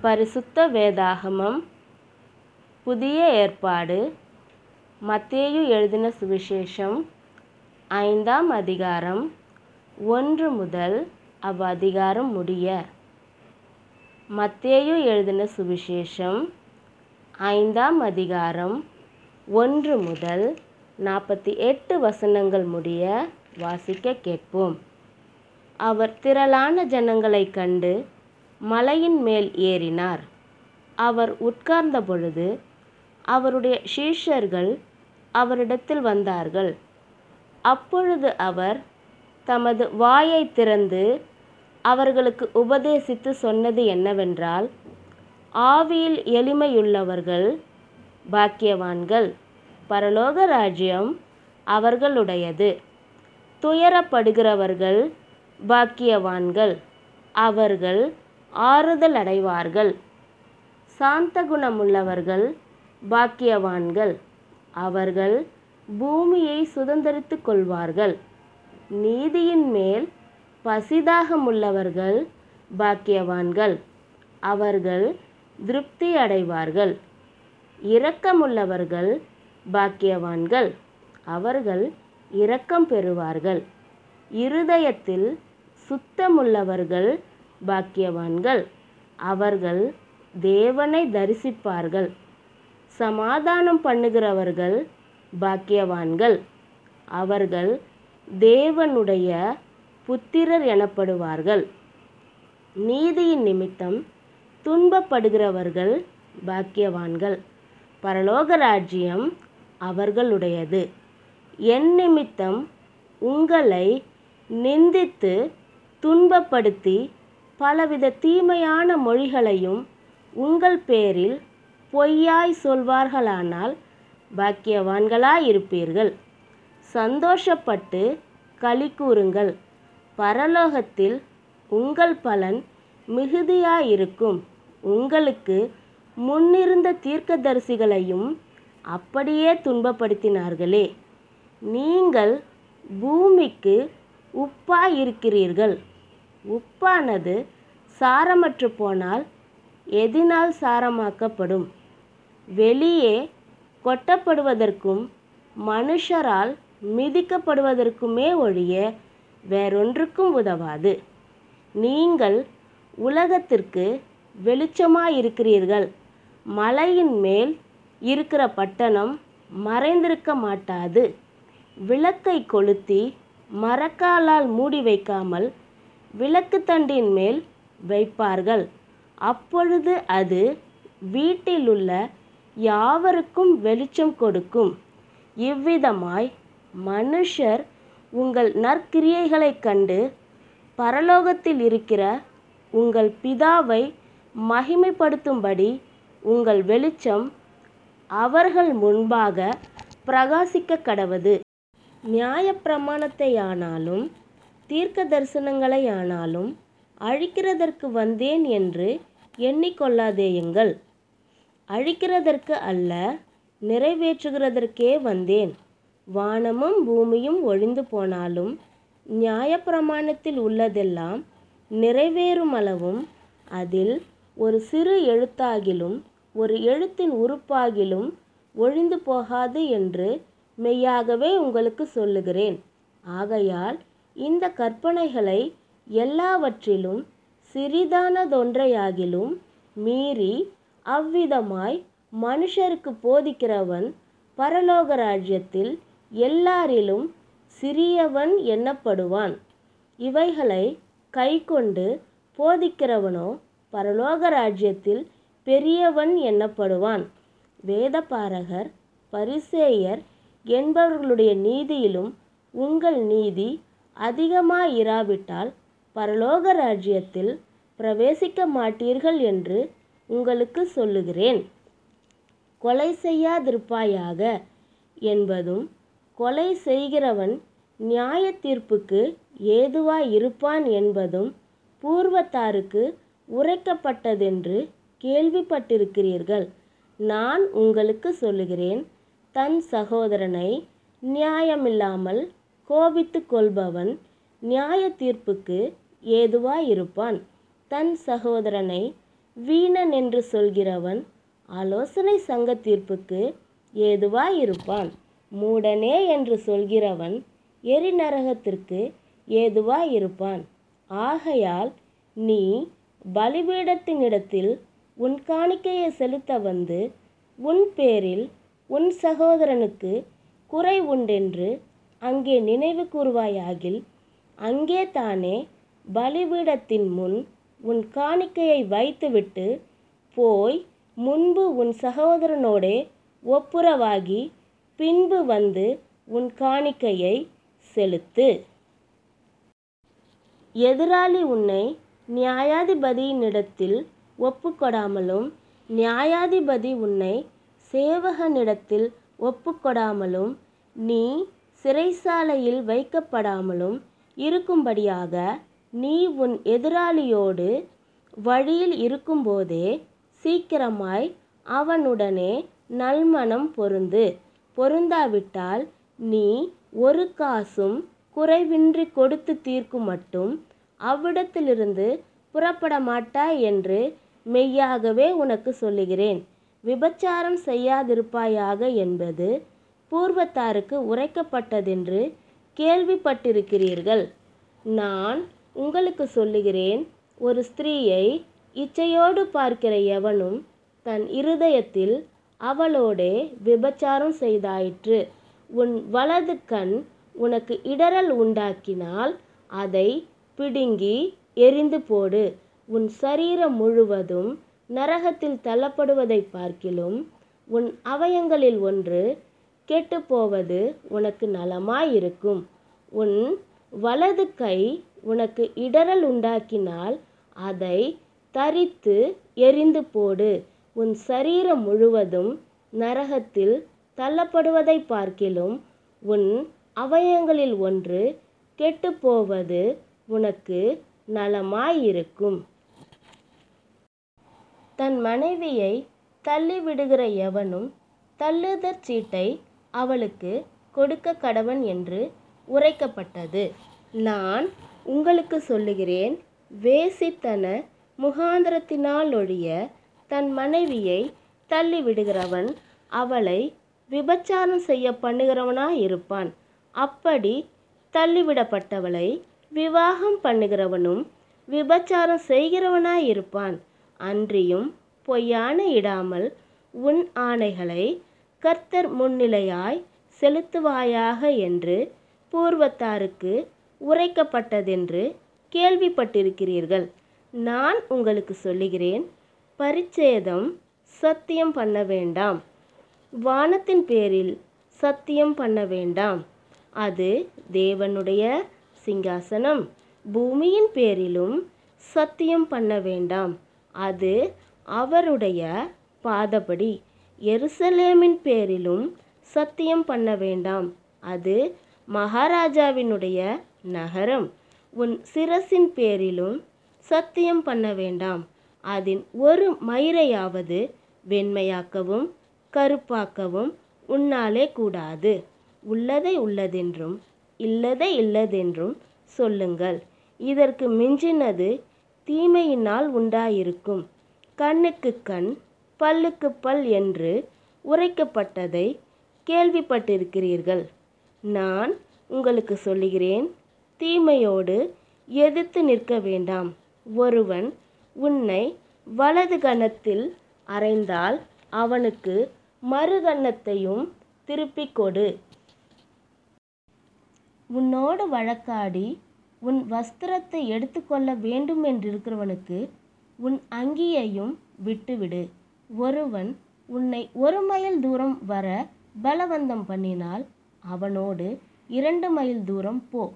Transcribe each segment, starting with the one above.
பரிசுத்த வேதாகமம். புதிய ஏற்பாடு. மத்தேயு எழுதின சுவிசேஷம் ஐந்தாம் அதிகாரம் ஒன்று முதல் அவ்வதிகாரம் முடிய. மத்தேயு எழுதின சுவிசேஷம் ஐந்தாம் அதிகாரம் ஒன்று முதல் நாற்பத்தி எட்டு வசனங்கள் முடிய வாசிக்க கேட்போம். அவர் திரளான ஜனங்களைக் கண்டு மலையின் மேல் ஏறினார். அவர் உட்கார்ந்த பொழுது அவருடைய சீஷர்கள் அவரிடத்தில் வந்தார்கள். அப்பொழுது அவர் தமது வாயை திறந்து அவர்களுக்கு உபதேசித்து சொன்னது என்னவென்றால் ஆவியில் எளிமையுள்ளவர்கள் பாக்கியவான்கள் பரலோக ராஜ்யம் அவர்களுடையது. துயரப்படுகிறவர்கள் பாக்கியவான்கள் அவர்கள் ஆறுதல் அடைவார்கள் சாந்த குணமுள்ளவர்கள் பாக்கியவான்கள். அவர்கள் பூமியை சுதந்தரித்து கொள்வார்கள். நீதியின் மேல் பசிதாகமுள்ளவர்கள் பாக்கியவான்கள். அவர்கள் திருப்தி அடைவார்கள் இரக்கமுள்ளவர்கள் பாக்கியவான்கள். அவர்கள் இரக்கம் பெறுவார்கள். இருதயத்தில் சுத்தமுள்ளவர்கள் பாக்கியவான்கள். அவர்கள் தேவனை தரிசிப்பார்கள். சமாதானம் பண்ணுகிறவர்கள் பாக்கியவான்கள். அவர்கள் தேவனுடைய புத்திரர் எனப்படுவார்கள். நீதியின் நிமித்தம் துன்பப்படுகிறவர்கள் பாக்கியவான்கள். பரலோக ராஜ்யம் அவர்களுடையது. என் நிமித்தம் உங்களை நிந்தித்து துன்பப்படுத்தி பலவித தீமையான மொழிகளையும் உங்கள் பேரில் பொய்யாய் சொல்வார்களானால் பாக்கியவான்களாயிருப்பீர்கள். சந்தோஷப்பட்டு களி கூறுங்கள். பரலோகத்தில் உங்கள் பலன் மிகுதியாயிருக்கும். உங்களுக்கு முன்னிருந்த தீர்க்கதரிசிகளையும் அப்படியே துன்பப்படுத்தினார்களே. நீங்கள் பூமிக்கு உப்பாயிருக்கிறீர்கள். உப்பானது சாரமற்று போனால் எதினால் சாரமாக்கப்படும். வெளியே கொட்டப்படுவதற்கும் மனுஷரால் மிதிக்கப்படுவதற்குமே ஒழிய வேறொன்றுக்கும் உதவாது. நீங்கள் உலகத்திற்கு வெளிச்சமாயிருக்கிறீர்கள். மலையின் மேல் இருக்கிற பட்டணம் மறைந்திருக்க மாட்டாது. விளக்கை கொளுத்தி மரக்காலால் மூடி வைக்காமல் விளக்குத்தண்டின் மேல் வைப்பார்கள். அப்பொழுது அது வீட்டிலுள்ள யாவருக்கும் வெளிச்சம் கொடுக்கும். இவ்விதமாய் மனுஷர் உங்கள் நற்கிரியைகளைக் கண்டு பரலோகத்தில் இருக்கிற உங்கள் பிதாவை மகிமைப்படுத்தும்படி உங்கள் வெளிச்சம் அவர்கள் முன்பாக பிரகாசிக்க கடவது. நியாயப்பிரமாணத்தையானாலும் தீர்க்க தரிசனங்களையானாலும் அழிக்கிறதற்கு வந்தேன் என்று எண்ணிக்கொள்ளாதேயுங்கள். அழிக்கிறதற்கு அல்ல நிறைவேற்றுகிறதற்கே வந்தேன். வானமும் பூமியும் ஒழிந்து போனாலும் நியாயப்பிரமாணத்தில் உள்ளதெல்லாம் நிறைவேறும் அளவும் அதில் ஒரு சிறு எழுத்தாகிலும் ஒரு எழுத்தின் உறுப்பாகிலும் ஒழிந்து போகாது என்று மெய்யாகவே உங்களுக்கு சொல்லுகிறேன். ஆகையால் இந்த கற்பனைகளை எல்லாவற்றிலும் சிறிதானதொன்றையாகிலும் மீறி அவ்விதமாய் மனுஷருக்கு போதிக்கிறவன் பரலோக ராஜ்யத்தில் எல்லாரிலும் சிறியவன் எண்ணப்படுவான் இவைகளை கைக்கொண்டு போதிக்கிறவனோ பரலோக ராஜ்யத்தில் பெரியவன் எண்ணப்படுவான் வேதபாரகர் பரிசேயர் என்பவர்களுடைய நீதியிலும் உங்கள் நீதி அதிகமாக இராவிட்டால் பரலோக ராஜ்யத்தில் பிரவேசிக்க மாட்டீர்கள் என்று உங்களுக்கு சொல்லுகிறேன். கொலை செய்யாதிருப்பாயாக என்பதும் கொலை செய்கிறவன் நியாய தீர்ப்புக்கு ஏதுவாய் இருப்பான் என்பதும் பூர்வத்தாருக்கு உரைக்கப்பட்டதென்று கேள்விப்பட்டிருக்கிறீர்கள். நான் உங்களுக்கு சொல்லுகிறேன் தன் சகோதரனை நியாயமில்லாமல் கோபித்து கொள்பவன் நியாய தீர்ப்புக்கு ஏதுவாயிருப்பான். தன் சகோதரனை வீணன் என்று சொல்கிறவன் ஆலோசனை சங்க தீர்ப்புக்கு ஏதுவாயிருப்பான். மூடனே என்று சொல்கிறவன் எரிநரகத்திற்கு ஏதுவாயிருப்பான். ஆகையால் நீ பலிபீடத்தினிடத்தில் உன் காணிக்கையை செலுத்த வந்து உன் பேரில் உன் சகோதரனுக்கு குறை உண்டென்று அங்கே நினைவு கூறுவாயாகில் அங்கே தானே பலிபீடத்தின் முன் உன் காணிக்கையை வைத்துவிட்டு போய் முன்பு உன் சகோதரனோடே ஒப்புரவாகி பின்பு வந்து உன் காணிக்கையை செலுத்து. எதிராளி உன்னை நியாயாதிபதியினிடத்தில் ஒப்புக்கொடாமலும் நியாயாதிபதி உன்னை சேவகனிடத்தில் ஒப்புக்கொடாமலும் நீ சிறைசாலையில் வைக்கப்படாமலும் இருக்கும்படியாக நீ உன் எதிராளியோடு வழியில் இருக்கும்போதே சீக்கிரமாய் அவனுடனே நல்மனம் பொருந்து. பொருந்தாவிட்டால் நீ ஒரு காசும் குறைவின்றி கொடுத்து தீர்க்கும் மட்டும் அவ்விடத்திலிருந்து புறப்பட மாட்டாய் என்று மெய்யாகவே உனக்கு சொல்லுகிறேன். விபச்சாரம் செய்யாதிருப்பாயாக என்பது பூர்வத்தாருக்கு உரைக்கப்பட்டதென்று கேள்விப்பட்டிருக்கிறீர்கள். நான் உங்களுக்கு சொல்லுகிறேன் ஒரு ஸ்திரீயை இச்சையோடு பார்க்கிற எவனும் தன் இருதயத்தில் அவளோடே விபச்சாரம் செய்தாயிற்று. உன் வலது கண் உனக்கு இடறல் உண்டாக்கினால் அதை பிடுங்கி எரிந்து போடு. உன் சரீரம் முழுவதும் நரகத்தில் தள்ளப்படுவதை பார்க்கிலும் உன் அவயங்களில் ஒன்று கெட்டுப்போவது உனக்கு நலமாயிருக்கும். உன் வலது கை உனக்கு இடறல் உண்டாக்கினால் அதை தரித்து எரிந்து போடு. உன் சரீரம் முழுவதும் நரகத்தில் தள்ளப்படுவதை பார்க்கிலும் உன் அவயங்களில் ஒன்று கெட்டுப்போவது உனக்கு நலமாயிருக்கும். தன் மனைவியை தள்ளிவிடுகிற எவனும் தள்ளுதற் சீட்டை அவளுக்கு கொடுக்க கடவன் என்று உரைக்கப்பட்டது. நான் உங்களுக்கு சொல்லுகிறேன் வேசித்தன முகாந்திரத்தினாலொழிய தன் மனைவியை தள்ளிவிடுகிறவன் அவளை விபச்சாரம் செய்ய பண்ணுகிறவனாயிருப்பான். அப்படி தள்ளிவிடப்பட்டவளை விவாகம் பண்ணுகிறவனும் விபச்சாரம் செய்கிறவனாயிருப்பான். அன்றியும் பொய்யான இடாமல் உன் ஆணைகளை கர்த்தர் முன்னிலையாய் செலுத்துவாயாக என்று பூர்வத்தாருக்கு உரைக்கப்பட்டதென்று கேள்விப்பட்டிருக்கிறீர்கள். நான் உங்களுக்கு சொல்லுகிறேன் பரிச்சேதம் சத்தியம் பண்ண வேண்டாம். வானத்தின் பேரில் சத்தியம் பண்ண வேண்டாம். அது தேவனுடைய சிங்காசனம். பூமியின் பேரிலும் சத்தியம் பண்ண வேண்டாம். அது அவருடைய பாதபடி. எருசலேமின் பேரிலும் சத்தியம் பண்ண வேண்டாம். அது மகாராஜாவினுடைய நகரம். உன் சிரசின் பேரிலும் சத்தியம் பண்ண வேண்டாம். அதன் ஒரு மயிரையாவது வெண்மையாக்கவும் கருப்பாக்கவும் உன்னாலே கூடாது. உள்ளதை உள்ளதென்றும் இல்லதை இல்லதென்றும் சொல்லுங்கள். இதற்கு மிஞ்சினது தீமையினால் உண்டாயிருக்கும். கண்ணுக்கு கண் பல்லுக்கு பல் என்று உரைக்கப்பட்டதை கேள்விப்பட்டிருக்கிறீர்கள். நான் உங்களுக்கு சொல்லுகிறேன் தீமையோடு எதிர்த்து நிற்க வேண்டாம். ஒருவன் உன்னை வலது கன்னத்தில் அறைந்தால் அவனுக்கு மறுகன்னத்தையும் திருப்பிக் கொடு. உன்னோடு வழக்காடி உன் வஸ்திரத்தை எடுத்துக்கொள்ள வேண்டும் என்றிருக்கிறவனுக்கு உன் அங்கியையும் விட்டுவிடு. ஒருவன் உன்னை ஒரு மைல் தூரம் வர பலவந்தம் பண்ணினால் அவனோடு இரண்டு மைல் தூரம் போ.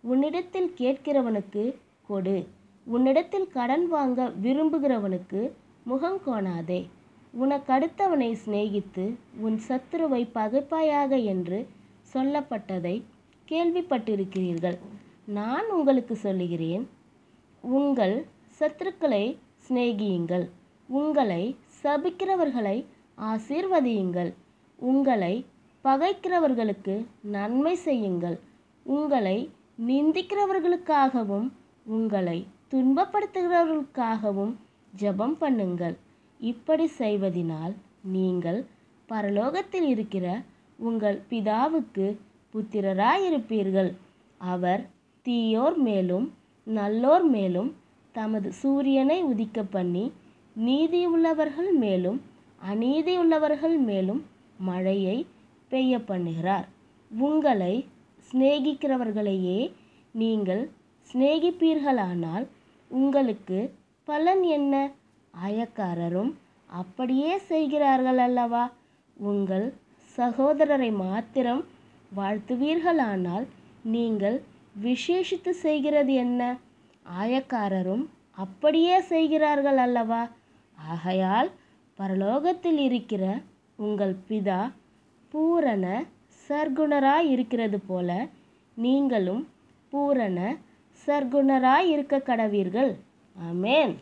உன்னிடத்தில் கேட்கிறவனுக்கு கொடு. உன்னிடத்தில் கடன் வாங்க விரும்புகிறவனுக்கு முகம் கோணாதே. உனக்கடுத்தவனை சிநேகித்து உன் சத்துருவை பகைப்பாயாக என்று சொல்லப்பட்டதை கேள்விப்பட்டிருக்கிறீர்கள். நான் உங்களுக்கு சொல்லுகிறேன் உங்கள் சத்துருக்களை சிநேகியுங்கள். உங்களை சபிக்கிறவர்களை ஆசீர்வதியுங்கள். உங்களை பகைக்கிறவர்களுக்கு நன்மை செய்யுங்கள். உங்களை நிந்திக்கிறவர்களுக்காகவும் உங்களை துன்பப்படுத்துகிறவர்களுக்காகவும் ஜெபம் பண்ணுங்கள். இப்படி செய்வதினால் நீங்கள் பரலோகத்தில் இருக்கிற உங்கள் பிதாவுக்கு புத்திரராயிருப்பீர்கள். அவர் தீயோர் மேலும் நல்லோர் மேலும் தமது சூரியனை உதிக்க பண்ணி நீதி உள்ளவர்கள் மேலும் அநீதி உள்ளவர்கள் மேலும் மழையை பெய்ய பண்ணுகிறார். உங்களை சிநேகிக்கிறவர்களையே நீங்கள் சிநேகிப்பீர்களானால் உங்களுக்கு பலன் என்ன? ஆயக்காரரும் அப்படியே செய்கிறார்கள் அல்லவா? உங்கள் சகோதரரை மாத்திரம் வாழ்த்துவீர்களானால் நீங்கள் விசேஷித்து செய்கிறது என்ன? ஆயக்காரரும் அப்படியே செய்கிறார்கள் அல்லவா? ஆகையால் பரலோகத்தில் இருக்கிற உங்கள் பிதா பூரண சர்க்குணராய் இருக்கிறது போல நீங்களும் பூரண சர்க்குணராய் இருக்க கடவீர்கள் அமேன்